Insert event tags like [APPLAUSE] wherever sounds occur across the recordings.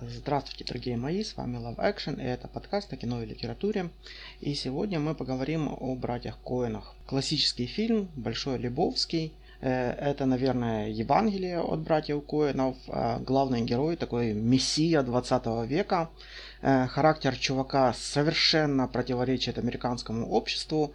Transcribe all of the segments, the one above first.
Здравствуйте, дорогие мои, с вами Love Action, и это подкаст о кино и литературе. И сегодня мы поговорим о братьях Коинах. Классический фильм, Большой Лебовский. Э, это, наверное, Евангелие от братьев Коинов. Э, главный герой, такой мессия 20 века. Э, характер чувака совершенно противоречит американскому обществу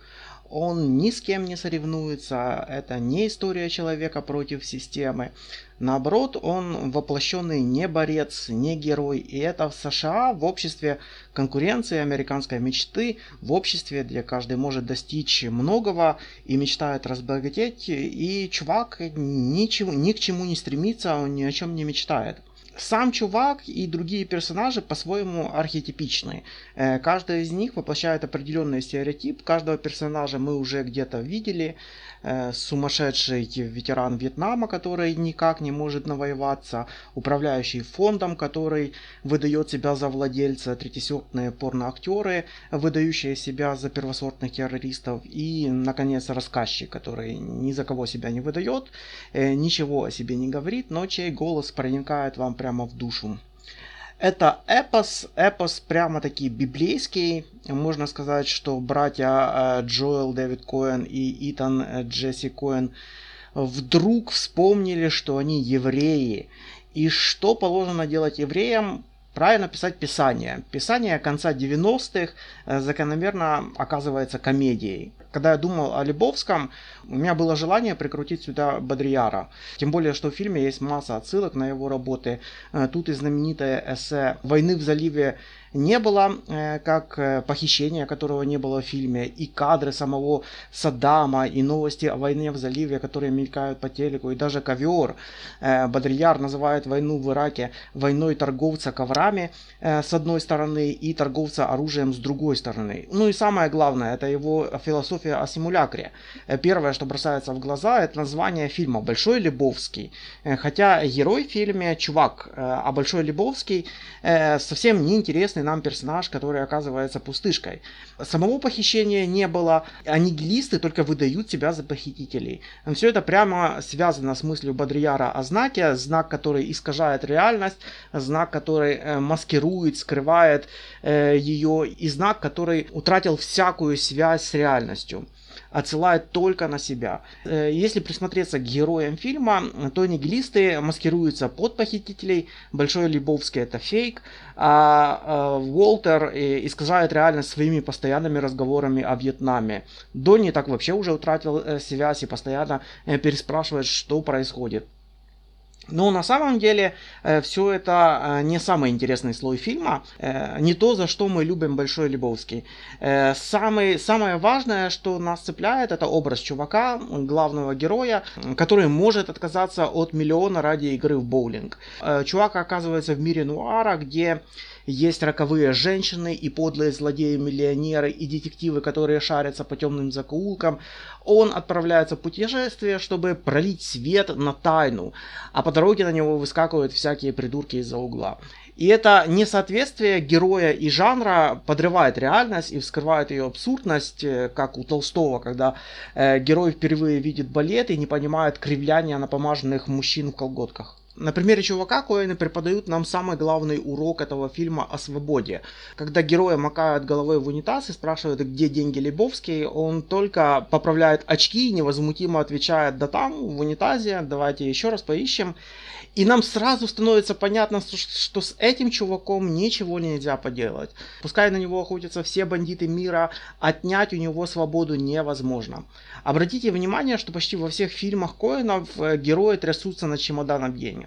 он ни с кем не соревнуется, это не история человека против системы. Наоборот, он воплощенный не борец, не герой. И это в США, в обществе конкуренции, американской мечты, в обществе, где каждый может достичь многого и мечтает разбогатеть. И чувак ничего, ни к чему не стремится, он ни о чем не мечтает сам чувак и другие персонажи по-своему архетипичны. Э, каждый из них воплощает определенный стереотип. Каждого персонажа мы уже где-то видели. Э, сумасшедший ветеран Вьетнама, который никак не может навоеваться. Управляющий фондом, который выдает себя за владельца. Третисортные порноактеры, выдающие себя за первосортных террористов. И, наконец, рассказчик, который ни за кого себя не выдает, э, ничего о себе не говорит, но чей голос проникает вам прямо в душу. Это эпос, эпос прямо-таки библейский. Можно сказать, что братья э, Джоэл Дэвид Коэн и Итан э, Джесси Коэн вдруг вспомнили, что они евреи. И что положено делать евреям? Правильно писать Писание. Писание конца 90-х э, закономерно оказывается комедией когда я думал о Лебовском, у меня было желание прикрутить сюда Бодрияра. Тем более, что в фильме есть масса отсылок на его работы. Э, тут и знаменитое эссе «Войны в заливе не было, э, как э, похищение, которого не было в фильме, и кадры самого Саддама, и новости о войне в заливе, которые мелькают по телеку, и даже ковер. Бодрияр называет войну в Ираке войной торговца коврами с одной стороны и торговца оружием с другой стороны. Ну и самое главное, это его философия философия о симулякре. Э, первое, что бросается в глаза, это название фильма «Большой Лебовский». Э, хотя герой в фильме чувак, э, а Большой Лебовский совсем неинтересный нам персонаж, который оказывается пустышкой. Самого похищения не было, аннигилисты только выдают себя за похитителей. Все это прямо связано с мыслью Бодрияра о знаке, знак, который искажает реальность, знак, который маскирует, скрывает ее, и знак, который утратил всякую связь с реальностью отсылает только на себя. Э, если присмотреться к героям фильма, то нигилисты маскируются под похитителей, Большой Лебовский это фейк, а, а Уолтер э, искажает реальность своими постоянными разговорами о Вьетнаме. Донни так вообще уже утратил э, связь и постоянно переспрашивает, что происходит. Но на самом деле э, все это э, не самый интересный слой фильма, э, не то, за что мы любим Большой Лебовский. Самый, самое важное, что нас цепляет, это образ чувака, главного героя, который может отказаться от миллиона ради игры в боулинг. Чувак оказывается в мире нуара, где есть роковые женщины и подлые злодеи-миллионеры и детективы, которые шарятся по темным закоулкам. Он отправляется в путешествие, чтобы пролить свет на тайну, а по дороге на него выскакивают всякие придурки из-за угла. И это несоответствие героя и жанра подрывает реальность и вскрывает ее абсурдность, э, как у Толстого, когда э, герой впервые видит балет и не понимает кривляния напомаженных мужчин в колготках. На примере чувака Коэны преподают нам самый главный урок этого фильма о свободе. Когда героя макают головой в унитаз и спрашивают, где деньги Лебовский, он только поправляет очки и невозмутимо отвечает, да там, в унитазе, давайте еще раз поищем. И нам сразу становится понятно, что с этим чуваком ничего нельзя поделать. Пускай на него охотятся все бандиты мира, отнять у него свободу невозможно. Обратите внимание, что почти во всех фильмах Коинов э, герои трясутся на чемоданом денег.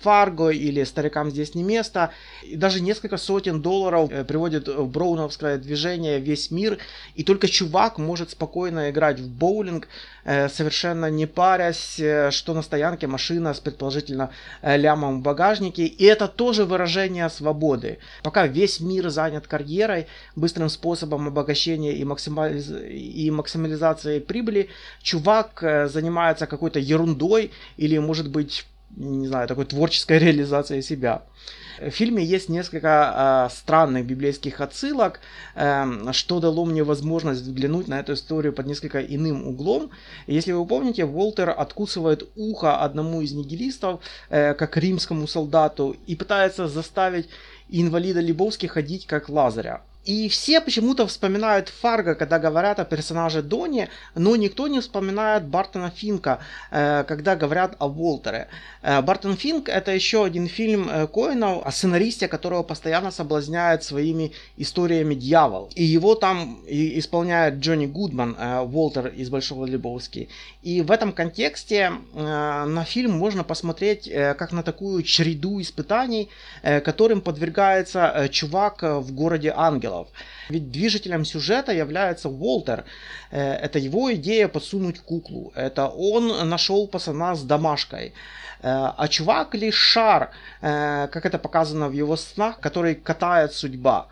Фарго или Старикам здесь не место. И даже несколько сотен долларов э, приводит в броуновское движение весь мир. И только чувак может спокойно играть в боулинг, э, совершенно не парясь, э, что на стоянке машина с предположительно лямом в багажнике. И это тоже выражение свободы. Пока весь мир занят карьерой, быстрым способом обогащения и, максимализ... и максимализации прибыли, чувак занимается какой-то ерундой или, может быть, не знаю, такой творческой [LAUGHS] реализацией себя. В фильме есть несколько э, странных библейских отсылок, э, что дало мне возможность взглянуть на эту историю под несколько иным углом. Если вы помните, Волтер откусывает ухо одному из нигилистов, э, как римскому солдату, и пытается заставить инвалида Лебовски ходить как Лазаря. И все почему-то вспоминают Фарго, когда говорят о персонаже Дони, но никто не вспоминает Бартона Финка, э, когда говорят о Уолтере. Э, Бартон Финк это еще один фильм э, Коэна о сценаристе, которого постоянно соблазняет своими историями дьявол. И его там исполняет Джонни Гудман, Уолтер из Большого Лебовски. И в этом контексте на фильм можно посмотреть как на такую череду испытаний, которым подвергается чувак в городе Ангелов материалов. Ведь движителем сюжета является Уолтер. Э, это его идея подсунуть куклу. Это он нашел пацана с домашкой. Э, а чувак лишь шар, э, как это показано в его снах, который катает судьба.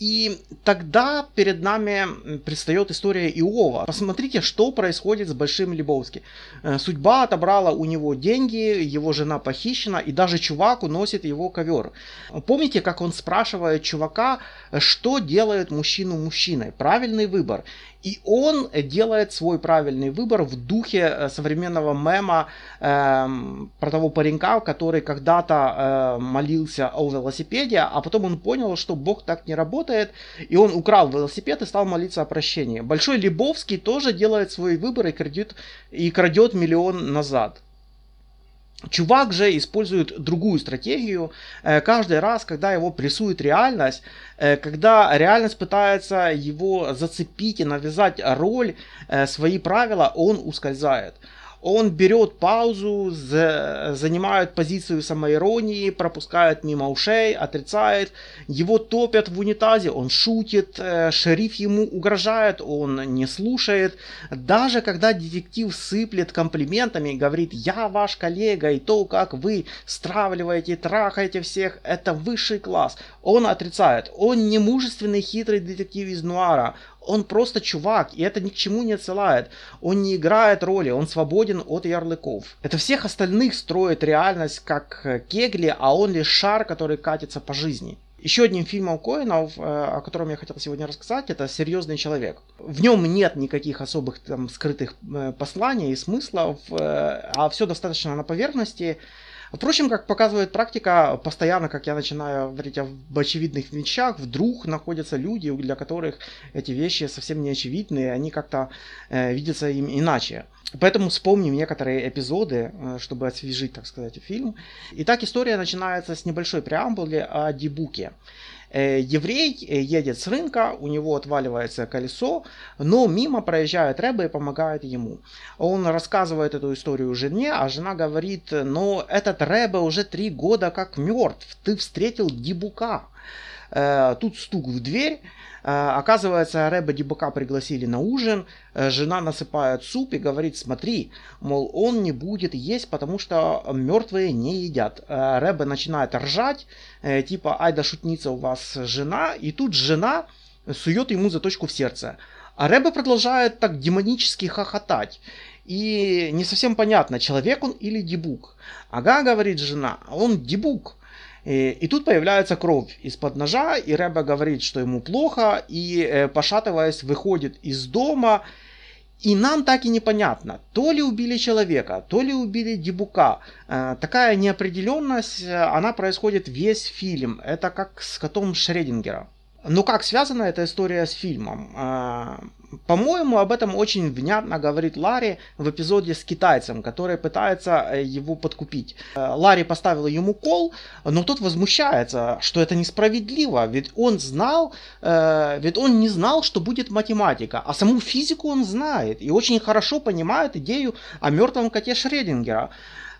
И тогда перед нами предстает история Иова. Посмотрите, что происходит с Большим Лебовски. Э, судьба отобрала у него деньги, его жена похищена, и даже чувак уносит его ковер. Помните, как он спрашивает чувака, что делает мужчину мужчиной? Правильный выбор. И он делает свой правильный выбор в духе э, современного мема э, про того паренька, который когда-то э, молился о велосипеде, а потом он понял, что Бог так не работает, и он украл велосипед и стал молиться о прощении. Большой Лебовский тоже делает свой выбор и крадет, и крадет миллион назад. Чувак же использует другую стратегию. Э, каждый раз, когда его прессует реальность, э, когда реальность пытается его зацепить и навязать роль, э, свои правила, он ускользает он берет паузу, занимает позицию самоиронии, пропускает мимо ушей, отрицает, его топят в унитазе, он шутит, э, шериф ему угрожает, он не слушает. Даже когда детектив сыплет комплиментами и говорит, я ваш коллега, и то, как вы стравливаете, трахаете всех, это высший класс, он отрицает. Он не мужественный хитрый детектив из нуара, он просто чувак, и это ни к чему не отсылает. Он не играет роли, он свободен от ярлыков. Это всех остальных строит реальность как э, кегли, а он лишь шар, который катится по жизни. Еще одним фильмом Коинов, э, о котором я хотел сегодня рассказать, это «Серьезный человек». В нем нет никаких особых там скрытых э, посланий и смыслов, а все достаточно на поверхности. Впрочем, как показывает практика, постоянно, как я начинаю говорить об очевидных вещах, вдруг находятся люди, для которых эти вещи совсем не очевидны, и они как-то э, видятся им иначе. Поэтому вспомним некоторые эпизоды, э, чтобы освежить, так сказать, фильм. Итак, история начинается с небольшой преамбулы о Дебуке. Э, еврей э, едет с рынка, у него отваливается колесо, но мимо проезжает Рэбе и помогает ему. Он рассказывает эту историю жене, а жена говорит, но этот Рэбе уже три года как мертв, ты встретил Дебука. Тут стук в дверь, Э, оказывается, Рэба Дебука пригласили на ужин, э, жена насыпает суп и говорит, смотри, мол, он не будет есть, потому что мертвые не едят. Э, Рэба начинает ржать, типа, ай да шутница у вас жена, и тут жена сует ему заточку в сердце. А Рэба продолжает так демонически хохотать. И не совсем понятно, человек он или дебук. Ага, говорит жена, он дебук. И, и тут появляется кровь из-под ножа, и Рэбе говорит, что ему плохо, и, э, пошатываясь, выходит из дома. И нам так и непонятно, то ли убили человека, то ли убили Дебука. Э, такая неопределенность, э, она происходит весь фильм. Это как с котом Шредингера. Но как связана эта история с фильмом? По-моему, об этом очень внятно говорит Ларри в эпизоде с китайцем, который пытается э, его подкупить. Э, Ларри поставил ему кол, но тот возмущается, что это несправедливо, ведь он знал, э, ведь он не знал, что будет математика, а саму физику он знает и очень хорошо понимает идею о мертвом коте Шредингера.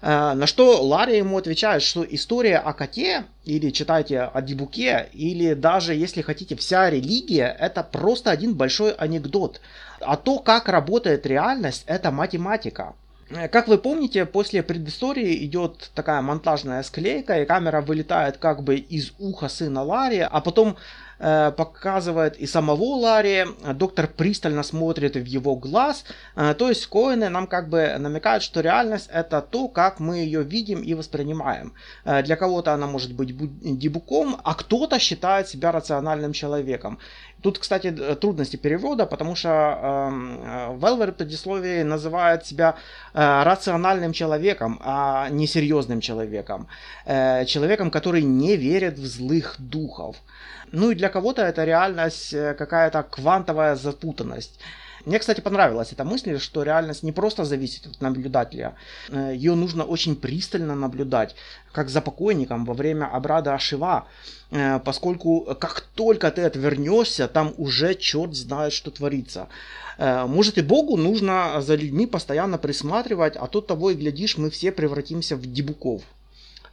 Э, на что Ларри ему отвечает, что история о коте, или читайте о Дебуке, или даже, если хотите, вся религия, это просто один большой анекдот. А то, как работает реальность, это математика. Э, как вы помните, после предыстории идет такая монтажная склейка, и камера вылетает как бы из уха сына Ларри, а потом показывает и самого Ларри, доктор пристально смотрит в его глаз, э, то есть Коины нам как бы намекают, что реальность это то, как мы ее видим и воспринимаем. Э, для кого-то она может быть дебуком, а кто-то считает себя рациональным человеком. Тут, кстати, трудности перевода, потому что э, Велвер в предисловии называет себя э, рациональным человеком, а не серьезным человеком. Э, человеком, который не верит в злых духов. Ну и для кого-то это реальность э, какая-то квантовая запутанность. Мне, кстати, понравилась эта мысль, что реальность не просто зависит от наблюдателя, э, ее нужно очень пристально наблюдать, как за покойником во время обряда Ашива, э, поскольку как только ты отвернешься, там уже черт знает, что творится. Э, может и Богу нужно за людьми постоянно присматривать, а то того и глядишь, мы все превратимся в дебуков.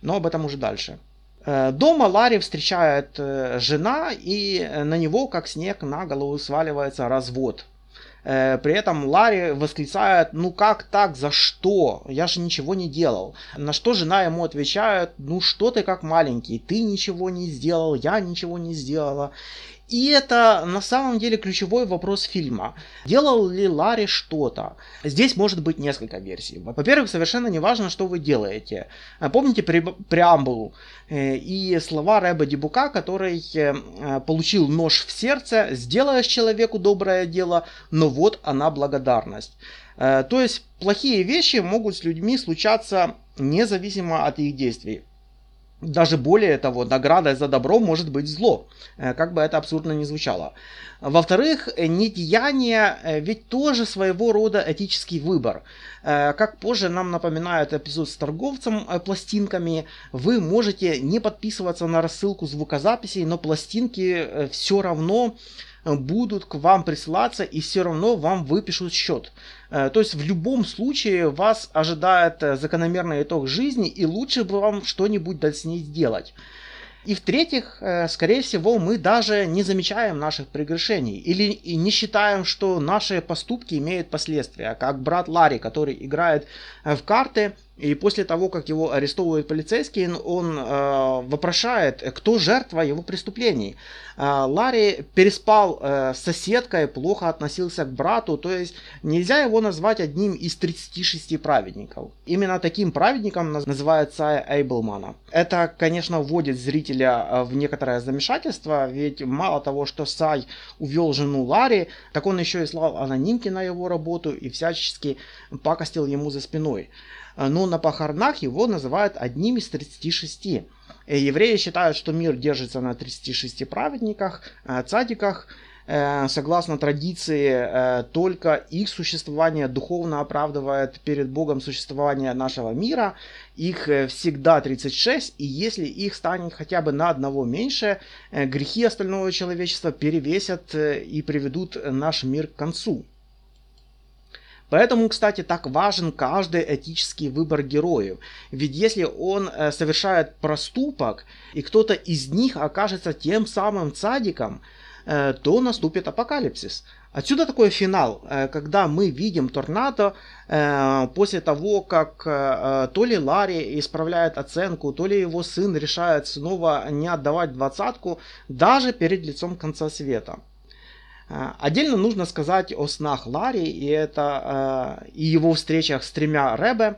Но об этом уже дальше. Дома Ларри встречает жена, и на него, как снег, на голову сваливается развод. Э, при этом Ларри восклицает, ну как так, за что? Я же ничего не делал. На что жена ему отвечает, ну что ты как маленький, ты ничего не сделал, я ничего не сделала. И это на самом деле ключевой вопрос фильма. Делал ли Ларри что-то? Здесь может быть несколько версий. Во-первых, совершенно не важно, что вы делаете. А помните пре- преамбулу э, и слова Рэба Дебука, который э, получил нож в сердце, сделаешь человеку доброе дело, но вот она благодарность. Э, то есть плохие вещи могут с людьми случаться независимо от их действий. Даже более того, наградой за добро может быть зло, э, как бы это абсурдно ни звучало. Во-вторых, э, недеяние э, ведь тоже своего рода этический выбор. Как позже нам напоминает эпизод с торговцем пластинками, вы можете не подписываться на рассылку звукозаписей, но пластинки все равно будут к вам присылаться и все равно вам выпишут счет. Э, то есть в любом случае вас ожидает э, закономерный итог жизни и лучше бы вам что-нибудь с ней сделать. И в-третьих, э, скорее всего, мы даже не замечаем наших прегрешений или не считаем, что наши поступки имеют последствия, как брат Ларри, который играет в карты, и после того, как его арестовывают полицейские, он э, вопрошает, кто жертва его преступлений. Э, Ларри переспал э, с соседкой, плохо относился к брату, то есть нельзя его назвать одним из 36 праведников. Именно таким праведником называют Сая Эйблмана. Это, конечно, вводит зрителя э, в некоторое замешательство, ведь мало того, что Сай увел жену Ларри, так он еще и слал анонимки на его работу и всячески пакостил ему за спиной. Э, но на похоронах его называют одним из 36. Э, евреи считают, что мир держится на 36 праведниках, э, цадиках. Согласно традиции, только их существование духовно оправдывает перед Богом существование нашего мира. Их всегда 36, и если их станет хотя бы на одного меньше, грехи остального человечества перевесят и приведут наш мир к концу. Поэтому, кстати, так важен каждый этический выбор героев. Ведь если он э, совершает проступок, и кто-то из них окажется тем самым цадиком, э, то наступит апокалипсис. Отсюда такой финал, э, когда мы видим торнадо после того, как то ли Ларри исправляет оценку, то ли его сын решает снова не отдавать двадцатку даже перед лицом конца света. А, отдельно нужно сказать о снах Ларри и, это, э, и его встречах с тремя Рэбе.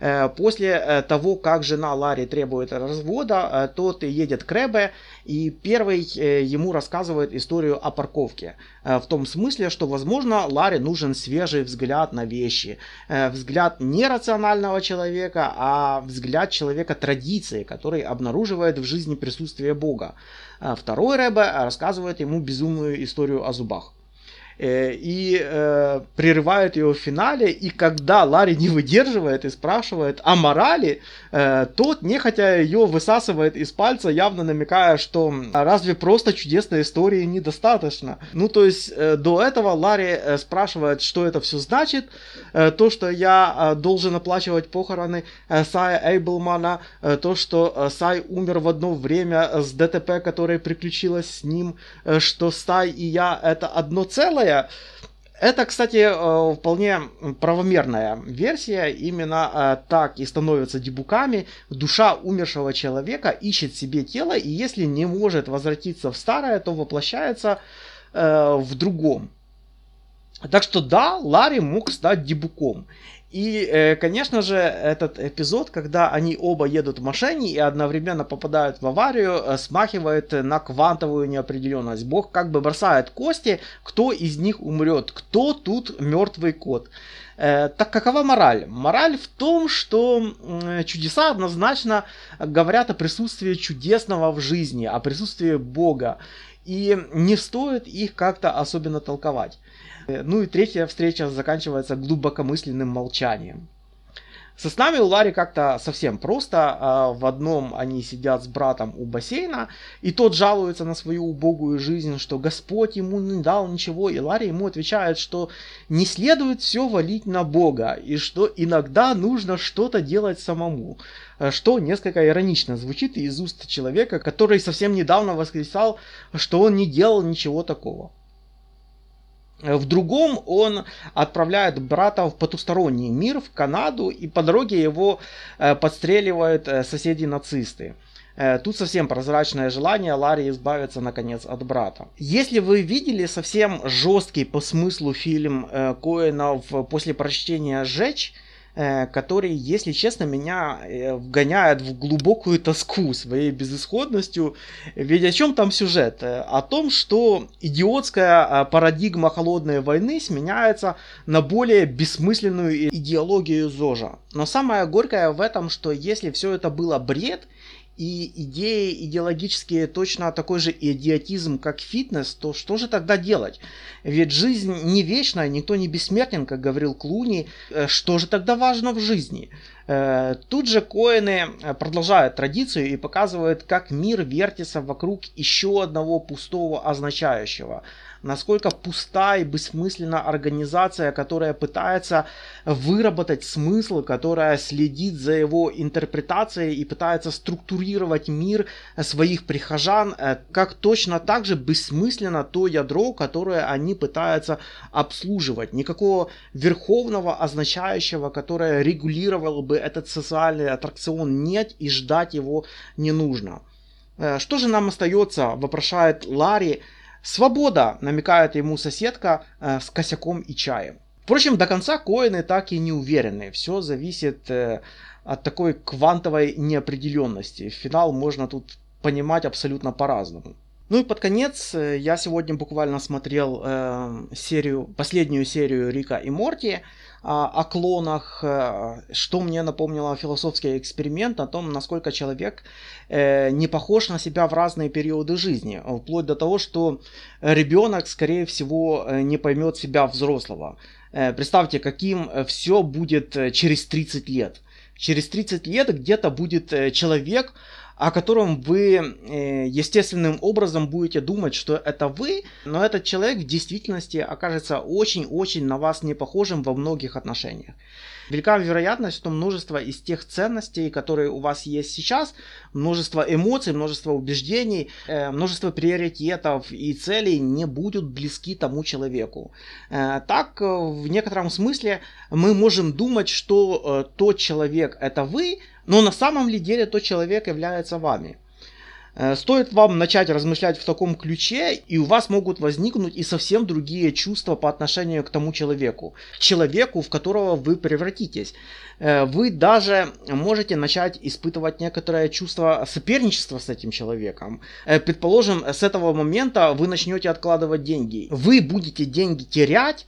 Э, после э, того, как жена Ларри требует развода, тот едет к Рэбе и первый ему рассказывает историю о парковке. В том смысле, что, возможно, Ларри нужен свежий взгляд на вещи. Взгляд не рационального человека, а взгляд человека традиции, который обнаруживает в жизни присутствие Бога. А второй Рэбе рассказывает ему безумную историю о зубах. Э, и э, прерывают его в финале, и когда Ларри не выдерживает и спрашивает о морали, э, тот, нехотя ее высасывает из пальца, явно намекая, что разве просто чудесной истории недостаточно. Ну, то есть э, до этого Ларри э, спрашивает, что это все значит, э, то, что я э, должен оплачивать похороны э, Сая Эйблмана, э, то, что э, Сай умер в одно время с ДТП, которое приключилось с ним, э, что Сай и я это одно целое, Это, кстати, э, вполне правомерная версия. Именно э, так и становятся дебуками. Душа умершего человека ищет себе тело, и если не может возвратиться в старое, то воплощается э, в другом. Так что да, Ларри мог стать дебуком. И, э, конечно же, этот эпизод, когда они оба едут в машине и одновременно попадают в аварию, э, смахивает на квантовую неопределенность. Бог как бы бросает кости, кто из них умрет, кто тут мертвый кот. Э, так какова мораль? Мораль в том, что чудеса однозначно говорят о присутствии чудесного в жизни, о присутствии Бога. И не стоит их как-то особенно толковать. Ну и третья встреча заканчивается глубокомысленным молчанием. Со снами у Ларри как-то совсем просто. А, в одном они сидят с братом у бассейна, и тот жалуется на свою убогую жизнь, что Господь ему не дал ничего, и Ларри ему отвечает, что не следует все валить на Бога, и что иногда нужно что-то делать самому. Что несколько иронично звучит из уст человека, который совсем недавно восклицал, что он не делал ничего такого. В другом он отправляет брата в потусторонний мир, в Канаду, и по дороге его э, подстреливают э, соседи-нацисты. Э, тут совсем прозрачное желание Ларри избавиться наконец от брата. Если вы видели совсем жесткий по смыслу фильм Коэна после прочтения «Жечь», Э, который, если честно, меня э, вгоняет в глубокую тоску своей безысходностью. Ведь о чем там сюжет? Э, о том, что идиотская парадигма холодной войны сменяется на более бессмысленную идеологию ЗОЖа. Но самое горькое в этом, что если все это было бред, и идеи идеологические точно такой же идиотизм, как фитнес, то что же тогда делать? Ведь жизнь не вечная, никто не бессмертен, как говорил Клуни. Э, что же тогда важно в жизни? Э, тут же Коины э, продолжают традицию и показывают, как мир вертится вокруг еще одного пустого означающего – насколько пуста и бессмысленна организация, которая пытается выработать смысл, которая следит за его интерпретацией и пытается структурировать мир своих прихожан, э, как точно так же бессмысленно то ядро, которое они пытаются обслуживать. Никакого верховного означающего, которое регулировало бы этот социальный аттракцион нет и ждать его не нужно. Э, что же нам остается, вопрошает Ларри, Свобода, намекает ему соседка э, с косяком и чаем. Впрочем, до конца коины так и не уверены. Все зависит э, от такой квантовой неопределенности. Финал можно тут понимать абсолютно по-разному. Ну и под конец э, я сегодня буквально смотрел э, серию, последнюю серию Рика и Морти о клонах, э, что мне напомнило философский эксперимент о том, насколько человек э, не похож на себя в разные периоды жизни, вплоть до того, что ребенок, скорее всего, э, не поймет себя взрослого. Представьте, каким все будет через 30 лет. Через 30 лет где-то будет человек, о котором вы э, естественным образом будете думать, что это вы, но этот человек в действительности окажется очень-очень на вас не похожим во многих отношениях. Велика вероятность, что множество из тех ценностей, которые у вас есть сейчас, множество эмоций, множество убеждений, э, множество приоритетов и целей не будут близки тому человеку. Э, так, в некотором смысле мы можем думать, что тот человек это вы, но на самом ли деле тот человек является вами. Э, стоит вам начать размышлять в таком ключе, и у вас могут возникнуть и совсем другие чувства по отношению к тому человеку. Человеку, в которого вы превратитесь. Э, вы даже можете начать испытывать некоторое чувство соперничества с этим человеком. Э, предположим, с этого момента вы начнете откладывать деньги. Вы будете деньги терять,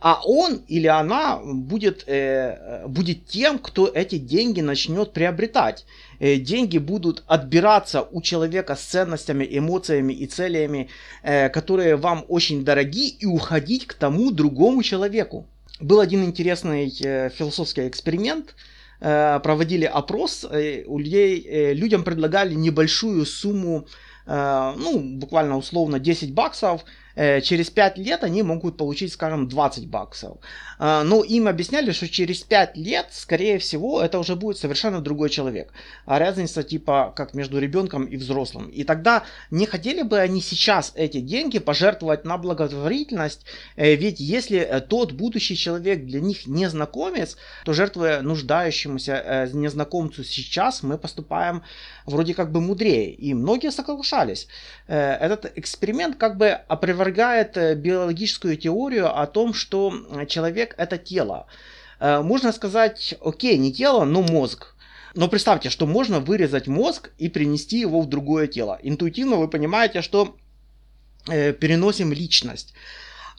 а он или она будет, э, будет тем, кто эти деньги начнет приобретать. Э, деньги будут отбираться у человека с ценностями, эмоциями и целями, э, которые вам очень дороги, и уходить к тому другому человеку. Был один интересный э, философский эксперимент. Э, проводили опрос, э, у людей, э, людям предлагали небольшую сумму, э, ну, буквально условно 10 баксов, через 5 лет они могут получить, скажем, 20 баксов. Но им объясняли, что через 5 лет, скорее всего, это уже будет совершенно другой человек. А разница типа как между ребенком и взрослым. И тогда не хотели бы они сейчас эти деньги пожертвовать на благотворительность, ведь если тот будущий человек для них незнакомец, то жертвуя нуждающемуся незнакомцу сейчас, мы поступаем вроде как бы мудрее. И многие соглашались. Э, этот эксперимент как бы опровергает э, биологическую теорию о том, что человек это тело. Э, можно сказать, окей, не тело, но мозг. Но представьте, что можно вырезать мозг и принести его в другое тело. Интуитивно вы понимаете, что переносим личность.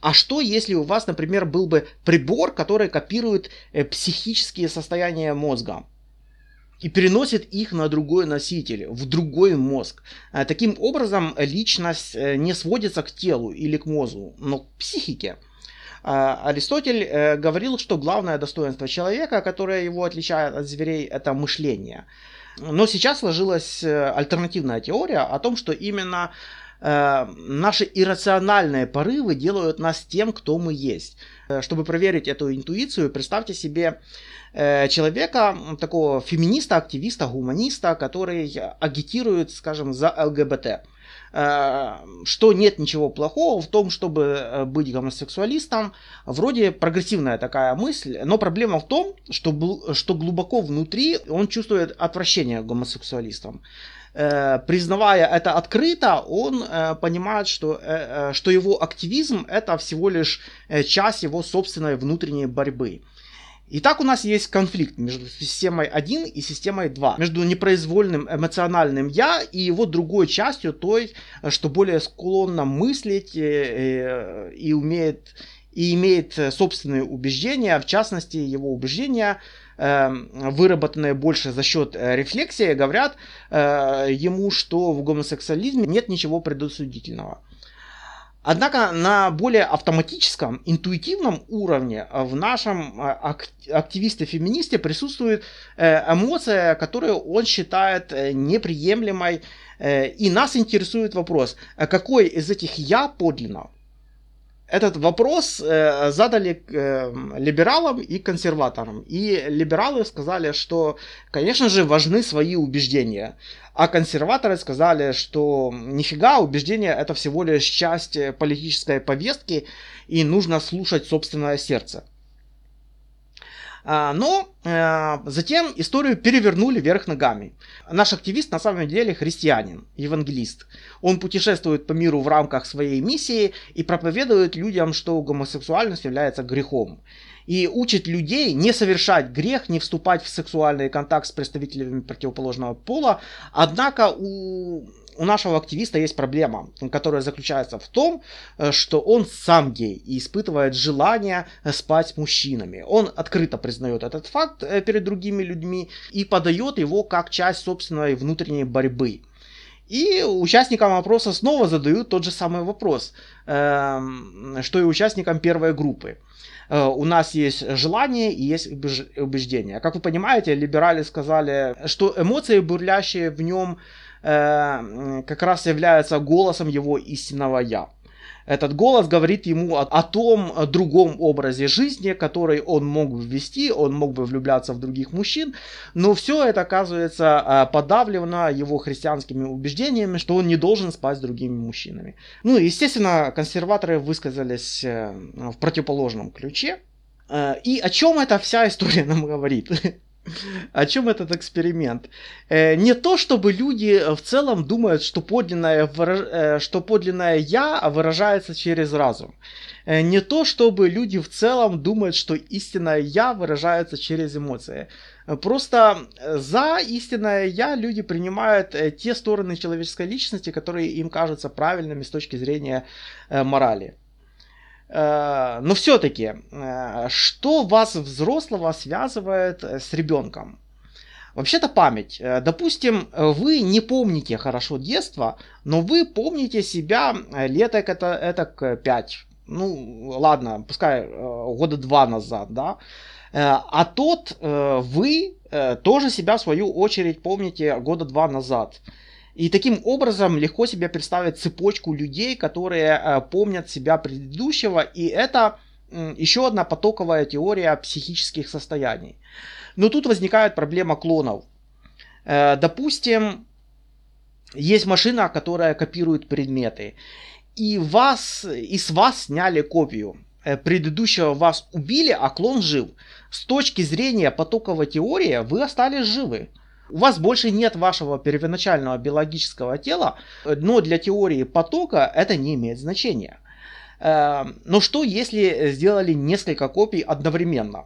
А что, если у вас, например, был бы прибор, который копирует психические состояния мозга? И переносит их на другой носитель, в другой мозг. А, таким образом, личность э, не сводится к телу или к мозгу, но к психике. А, Аристотель э, говорил, что главное достоинство человека, которое его отличает от зверей, это мышление. Но сейчас сложилась э, альтернативная теория о том, что именно наши иррациональные порывы делают нас тем, кто мы есть. Чтобы проверить эту интуицию, представьте себе Э, человека, такого феминиста, активиста, гуманиста, который агитирует, скажем, за ЛГБТ э, что нет ничего плохого в том, чтобы э, быть гомосексуалистом. Вроде прогрессивная такая мысль, но проблема в том, что, что глубоко внутри он чувствует отвращение к гомосексуалистам. Признавая это открыто, он понимает, что, что его активизм это всего лишь часть его собственной внутренней борьбы. Итак, у нас есть конфликт между системой 1 и системой 2. Между непроизвольным эмоциональным я и его другой частью, той, что более склонна мыслить и, э, э, и умеет и имеет собственные убеждения, в частности, его убеждения, э, выработанные больше за счет рефлексии, говорят ему, что в гомосексуализме нет ничего предосудительного. Однако на более автоматическом, интуитивном уровне э, в нашем э, активисте-феминисте присутствует э, эмоция, которую он считает неприемлемой. И нас интересует вопрос, какой из этих я подлинно? Этот вопрос задали либералам и консерваторам. И либералы сказали, что, конечно же, важны свои убеждения. А консерваторы сказали, что нифига, убеждение это всего лишь часть э, политической повестки, и нужно слушать собственное сердце. А, но э, затем историю перевернули вверх ногами. Наш активист на самом деле христианин, евангелист. Он путешествует по миру в рамках своей миссии и проповедует людям, что гомосексуальность является грехом и учит людей не совершать грех, не вступать в сексуальный контакт с представителями противоположного пола. Однако у, у нашего активиста есть проблема, которая заключается в том, э, что он сам гей и испытывает желание спать с мужчинами. Он открыто признает этот факт э, перед другими людьми и подает его как часть собственной внутренней борьбы. И участникам опроса снова задают тот же самый вопрос, эм, что и участникам первой группы. Э, у нас есть желание и есть убеждение. Как вы понимаете, либерали сказали, что эмоции, бурлящие в нем, э, как раз являются голосом его истинного «я». Этот голос говорит ему о, о том другом образе жизни, который он мог бы ввести, он мог бы влюбляться в других мужчин, но все это оказывается э, подавлено его христианскими убеждениями, что он не должен спать с другими мужчинами. Ну, естественно, консерваторы высказались э, в противоположном ключе. Э, и о чем эта вся история [LAUGHS] нам говорит? [LAUGHS] О чем этот эксперимент? Э, не то, чтобы люди в целом думают, что подлинное, э, что подлинное «я» выражается через разум. Э, не то, чтобы люди в целом думают, что истинное «я» выражается через эмоции. Просто за истинное «я» люди принимают те стороны человеческой личности, которые им кажутся правильными с точки зрения морали. Э, но все-таки, э, что вас взрослого связывает э, с ребенком? Вообще-то память. Допустим, вы не помните хорошо детство, но вы помните себя лет это, это 5. Ну, ладно, пускай года два назад, да. А тот вы тоже себя в свою очередь помните года два назад. И таким образом легко себе представить цепочку людей, которые э, помнят себя предыдущего, и это еще одна потоковая теория психических состояний. Но тут возникает проблема клонов. Э, допустим, есть машина, которая копирует предметы, и вас, и с вас сняли копию. Э, предыдущего вас убили, а клон жив. С точки зрения потоковой теории вы остались живы. У вас больше нет вашего первоначального биологического тела, но для теории потока это не имеет значения. Э, но что если сделали несколько копий одновременно?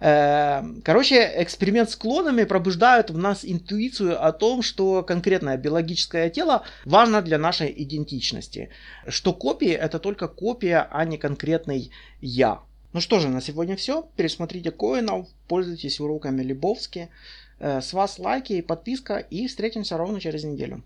Эм, короче, эксперимент с клонами пробуждает в нас интуицию о том, что конкретное биологическое тело важно для нашей идентичности. Что копии это только копия, а не конкретный я. Ну что же, на сегодня все. Пересмотрите коинов, пользуйтесь уроками Лебовски. Э, с вас лайки и подписка и встретимся ровно через неделю.